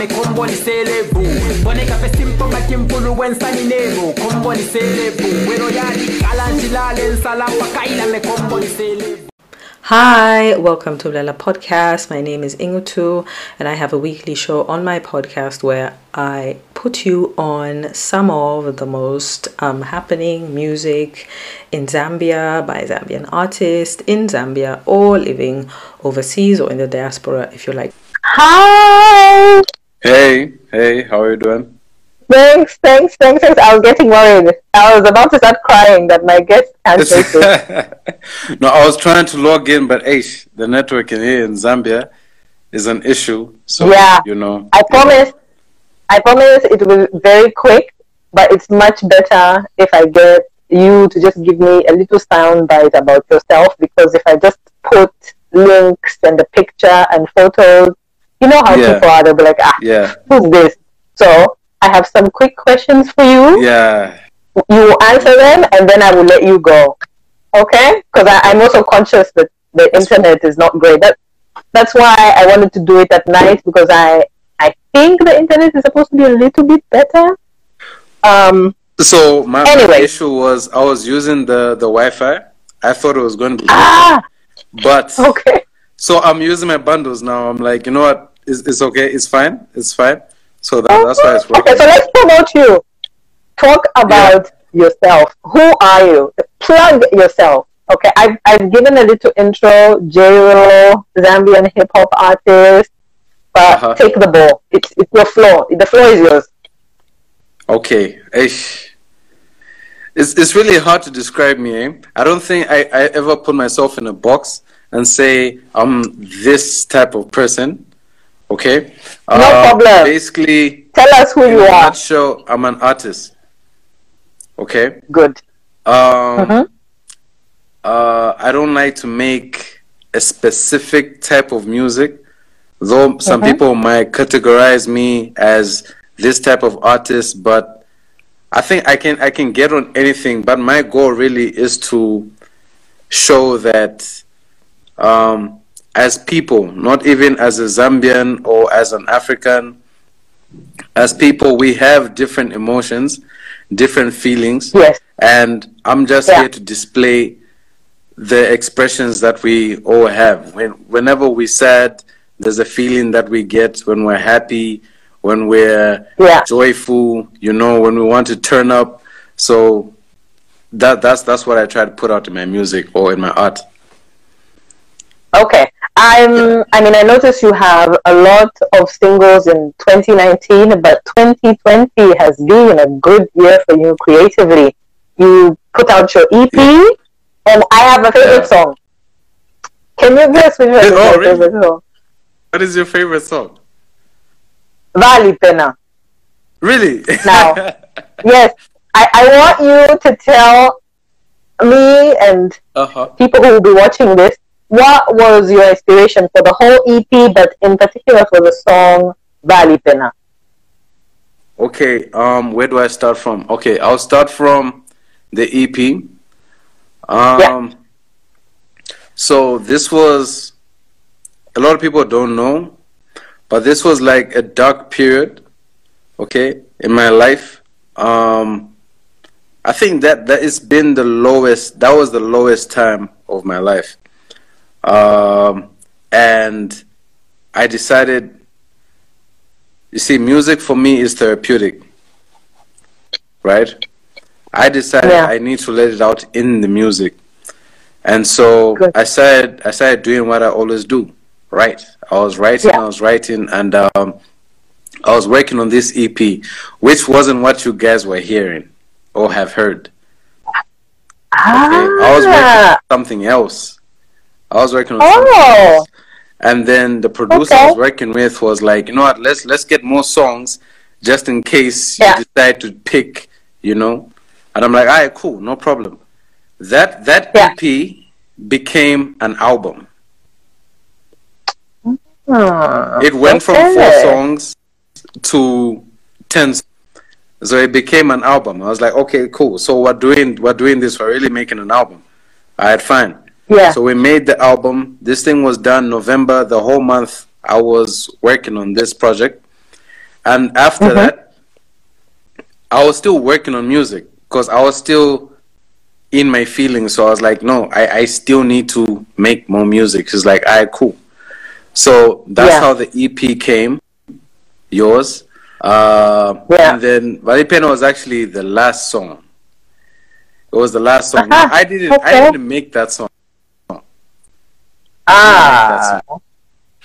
me combo ni celebu Bone kafe simple make influencer ni nemo Combo ni celebu Wero yadi kalanjila lensala Pakaila me combo ni celebu Hi, welcome to Bulela Podcast. My name is Ingutu, and I have a weekly show on my podcast where I put you on some of the most um, happening music in Zambia by Zambian artists in Zambia or living overseas or in the diaspora, if you like. Hi. Hey, hey, how are you doing? Thanks, thanks, thanks, thanks. I was getting worried. I was about to start crying that my guest it. no, I was trying to log in, but hey, the network in here in Zambia is an issue. So Yeah. you know, I promise, I promise it will be very quick, but it's much better if I get you to just give me a little sound bite about yourself because if I just put links and the picture and photos, you know how Yeah. people are, they'll be like, ah, yeah, who's this? So I have some quick questions for you. yeah, you answer them and then I will let you go. Okay? Because I'm also conscious that the internet is not great. That, that's why I wanted to do it at night because I I think the internet is supposed to be a little bit better. Um, So my, my issue was I was using the the Wi-Fi. I thought it was going to be, ah, but okay. so I'm using my bundles now. I'm like, you know what? It's, it's okay. It's fine. It's fine. So that, that's why it's Okay, so let's promote you. Talk about yourself. Who are you? Plug yourself. Okay, I've, I've given a little intro, J-Ro, Zambian hip hop artist, but Uh-huh. take the ball. It's, it's your floor. The floor is yours. Okay. It's, it's really hard to describe me. Eh? I don't think I, I ever put myself in a box and say I'm this type of person. Okay. No problem. Basically, Tell us who you are. nutshell, I'm an artist. Okay. Good. Um, Mhm. uh, I don't like to make a specific type of music, though some Mhm. people might categorize me as this type of artist. But I think I can I can get on anything. But my goal really is to show that um, as people, not even as a Zambian or as an African, as people, we have different emotions, different feelings Yes. and I'm just Yeah. here to display the expressions that we all have. When whenever we're sad, there's a feeling that we get when we're happy, when we're Yeah. joyful. You know, when we want to turn up. So that that's that's what I try to put out in my music or in my art. Okay. I'm, I mean, I notice you have a lot of singles in 2019, but 2020 has been a good year for you creatively. You put out your EP, and I have a favorite Yeah. song. Can you guess which one is Oh, really? favorite song? What is your favorite song? Vali Pena. Really? Now. Yes, I, I want you to tell me and uh-huh. people who will be watching this, what was your inspiration for the whole EP, but in particular for the song Vali Pena? Okay, um, where do I start from? Okay, I'll start from the EP. Um, Yeah. So this was a lot of people don't know, but this was like a dark period, okay, in my life. Um, I think that that has been the lowest. That was the lowest time of my life, um, and I decided. You see, music for me is therapeutic, right? I decided Yeah. I need to let it out in the music, and so Good. I started. I started doing what I always do, right? I was writing. Yeah. I was writing, and um, I was working on this EP, which wasn't what you guys were hearing or have heard. Okay, I was working on Ah, something else. I was working with Oh. And then the producer I was working with was like, you know what, let's let's get more songs just in case you decide to pick, you know. And I'm like, all right, cool, no problem. That that Yeah. EP became an album. hmm, It went from four okay. songs to ten. So it became an album. I was like, okay, cool. So we're doing we're doing this. We're really making an album. All right, fine. Yeah. So we made the album. This thing was done November. The whole month I was working on this project, and after Mhm. that, I was still working on music because I was still in my feelings. So I was like, no, I, I still need to make more music. She's like, all right, cool. So that's Yeah. how the EP came, yours. Uh, Yeah. And then Valipena was actually the last song. It was the last song. Uh-huh. I didn't. I didn't make that song. Ah,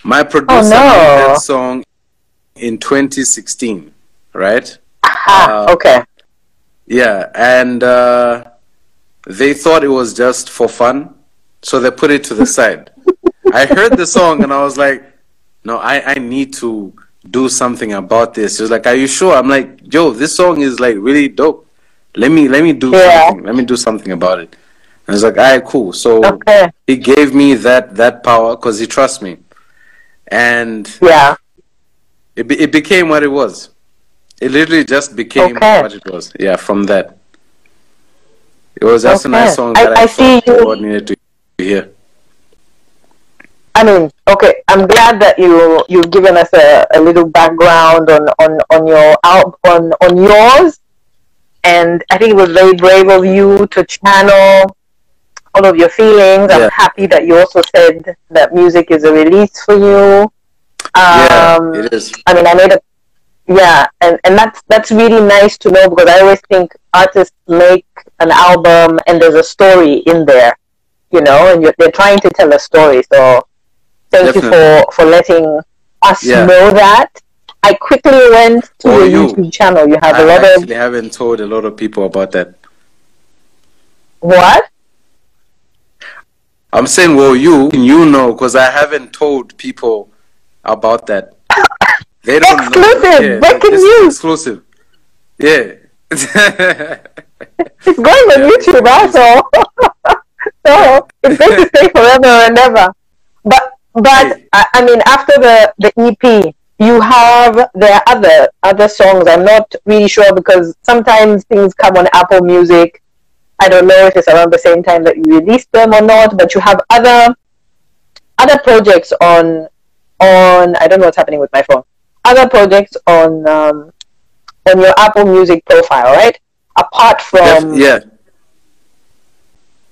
My producer no. made that song in 2016, right? ah, Uh, okay. Yeah, and uh, they thought it was just for fun, so they put it to the side. I heard the song and I was like, "No, I, I need to do something about this." She was like, "Are you sure?" I'm like, "Yo, this song is like really dope. Let me let me do Yeah. something. Let me do something about it." And I was like, "All right, cool." So Okay. he gave me that that power because he trusts me, and Yeah. it be, it became what it was. It literally just became Okay. what it was. Yeah, from that. It was just a nice song that I, I see thought you- needed to hear. I mean, okay, I'm glad that you you've given us a, a little background on, on, on your out on, on yours. And I think it was very brave of you to channel all of your feelings. Yeah. I'm happy that you also said that music is a release for you. yeah, Um, it is. I mean, I made a yeah, and and that's that's really nice to know because I always think artists make an album and there's a story in there, you know, and you're, they're trying to tell a story. So thank you for for letting us Yeah. know that. I quickly went to Oh, your you. YouTube channel. You have a I lot of actually haven't told a lot of people about that. what? I'm saying, well, you you know, because I haven't told people about that. They don't know. Exclusive! Yeah, Breaking is news! Exclusive. Yeah. It's going on Yeah, YouTube also. so it's going to stay forever and ever. But but Hey. I, I mean after the, the EP you have there are other other songs. I'm not really sure because sometimes things come on Apple Music. I don't know if it's around the same time that you released them or not, but you have other other projects on on I don't know what's happening with my phone. Other projects on um, on your Apple Music profile, right? Apart from yeah.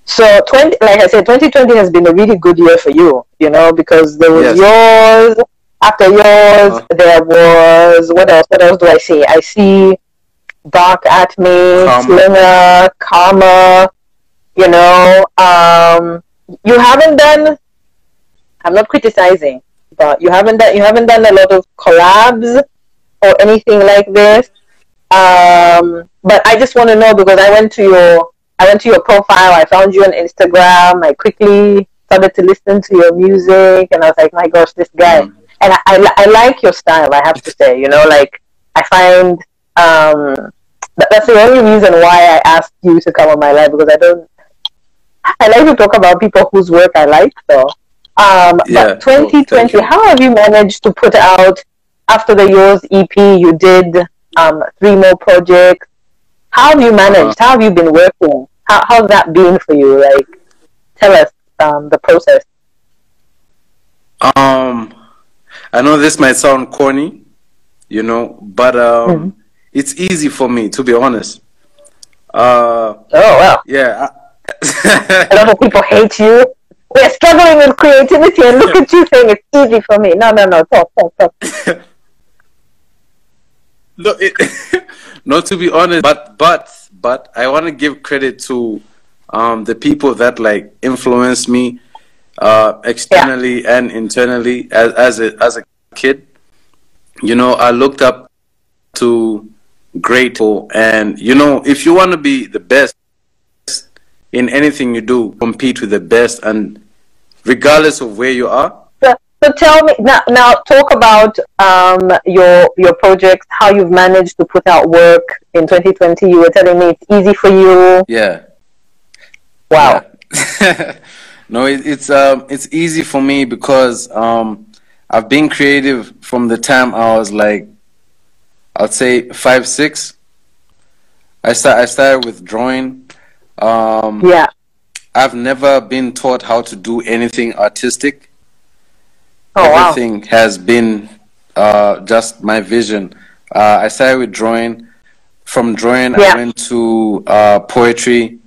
so 20, like I said, 2020 has been a really good year for you, you know, because there was Yes. yours. After yours, Uh-huh. there was what else? What else do I see? I see Dark at Me, Karma. Slinger, Karma. You know, um, you haven't done. I'm not criticizing, but you haven't done. You haven't done a lot of collabs or anything like this. Um, but I just want to know because I went to your I went to your profile. I found you on Instagram. I quickly started to listen to your music, and I was like, my gosh, this guy. Mm. And I, I, I like your style. I have to say, you know, like I find um, that, that's the only reason why I asked you to come on my live because I don't. I like to talk about people whose work I like. So, um, Yeah. but 2020, Oh, thank you. how have you managed to put out after the yours EP? You did um, three more projects. How have you managed? Uh-huh. How have you been working? How how's that been for you? Like, tell us um, the process. Um, I know this might sound corny, you know, but um, it's easy for me to be honest. Uh, Oh well, yeah. a I- lot of people hate you. We're struggling with creativity, and look at you saying it's easy for me. No, no, no. Talk, talk, talk. no, it, not to be honest, but but but I want to give credit to um, the people that like influenced me uh, externally and internally as as a as a kid. You know, I looked up to great people, and you know, if you want to be the best in anything you do, compete with the best, and regardless of where you are. So, so tell me now. Now talk about um, your your projects. How you've managed to put out work in 2020. You were telling me it's easy for you. Yeah. Wow. Yeah. no, it, it's um, it's easy for me because um, I've been creative from the time I was like, I'd say five, six. I start I started with drawing. Um, Yeah. I've never been taught how to do anything artistic. Oh wow. Everything has been uh, just my vision. Uh, I started with drawing. From drawing, Yeah. I went to uh, poetry.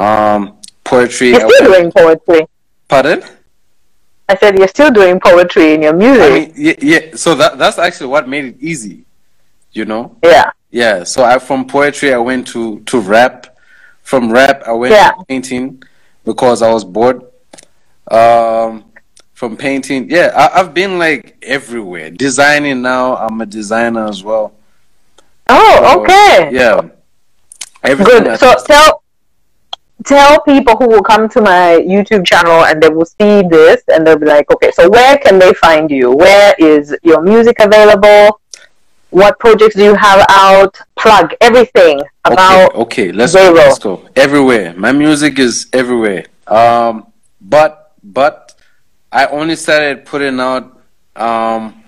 Um, poetry. You're I still went- doing poetry. Pardon? I said you're still doing poetry in your music. I mean, yeah, yeah. So that that's actually what made it easy. You know. yeah. Yeah. So I from poetry, I went to to rap. From rap, I went Yeah. to painting because I was bored. Um, from painting, yeah, I, I've been like everywhere. Designing now, I'm a designer as well. Oh, So, okay. Yeah. Everything Good. So tell tell people who will come to my YouTube channel and they will see this and they'll be like, okay, so where can they find you? Where is your music available? What projects do you have out? Plug everything about okay, okay, let's go, let's go. Everywhere. My music is everywhere. Um, but but I only started putting out um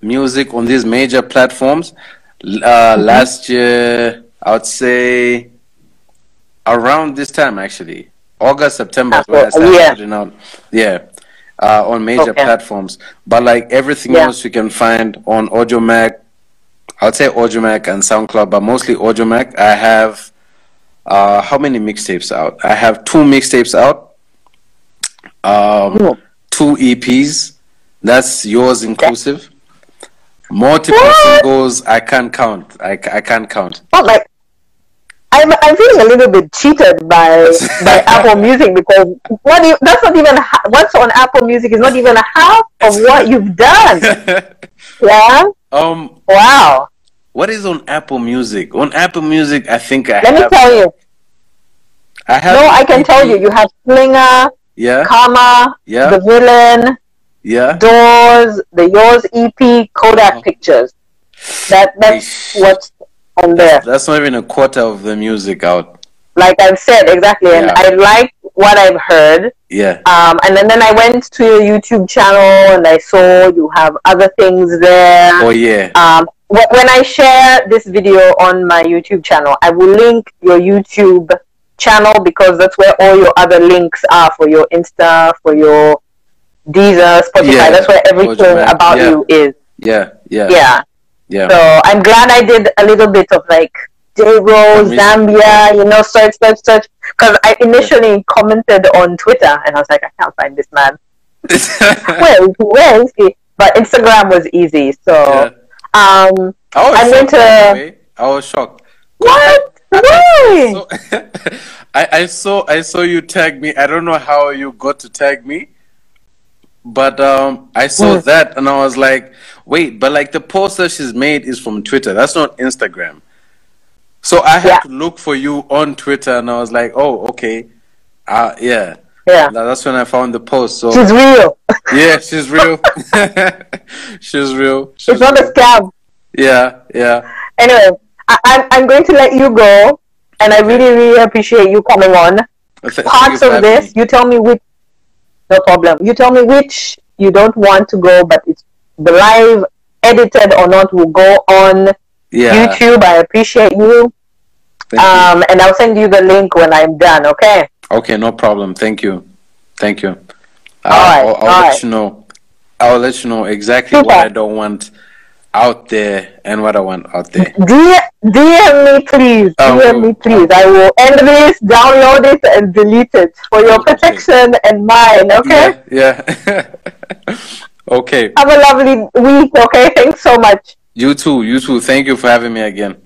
music on these major platforms uh, Mm-hmm. last year. I would say around this time actually, August September is when I started year. putting out. Yeah. Uh, on major Okay. platforms, but like everything Yeah. else, you can find on Audiomack, I'd say Audiomack and SoundCloud, but mostly Audiomack. I have uh, how many mixtapes out? I have two mixtapes out, um, Cool. two EPs. That's yours inclusive. Multiple What? singles. I can't count. I, I can't count. not like I'm, I'm feeling a little bit cheated by by Apple Music because what you, that's not even ha- what's on Apple Music is not even half of what you've done. Yeah. Um, Wow. what is on Apple Music? On Apple Music, I think I Let me tell you. I have. No, I can tell you. You have Slinger, Yeah. Karma, Yeah. The Villain, Yeah. Doors, the Yours EP, Kodak Oh. Pictures. That that's Eish. what's on there. That's not even a quarter of the music out. Like I've said exactly, and Yeah. I like what I've heard. Yeah. Um, and then, then I went to your YouTube channel and I saw you have other things there. Oh yeah. Um, wh- when I share this video on my YouTube channel, I will link your YouTube channel because that's where all your other links are for your Insta, for your Deezer, Spotify. Yeah, that's where everything about yeah. you is. Yeah. Yeah. Yeah. Yeah. So I'm glad I did a little bit of like Rose, Zambia, you know, search, search, search. Because I initially commented on Twitter and I was like, I can't find this man. Where? Where is he? But Instagram was easy. So, Yeah. um, I was shocked. going to-. I was shocked. what? Why? So, I, I saw I saw you tag me. I don't know how you got to tag me, but um, I saw Mm. that and I was like, wait, but like the post that she's made is from Twitter. That's not Instagram. So I had Yeah. to look for you on Twitter, and I was like, oh, okay, uh, yeah. Yeah. That's when I found the post. So She's real. yeah, she's real. she's real. She's It's not a scam. Yeah, yeah. Anyway, I, I'm, I'm going to let you go. And I really, really appreciate you coming on. Th- Parts of this, me. you tell me which, no problem. You tell me which you don't want to go, but it's the live, edited or not, will go on Yeah. YouTube. I appreciate you. Thank you. Um, and I'll send you the link when I'm done, okay? Okay, no problem. Thank you. Thank you. Uh, right, I'll, I'll all let right. you know. I'll let you know exactly Super. what I don't want out there and what I want out there. DM, DM me, please. I DM me, please. I will end this, download it, and delete it for your Okay. protection and mine, okay? Yeah. yeah. okay. Have a lovely week, okay? Thanks so much. You too. You too. Thank you for having me again.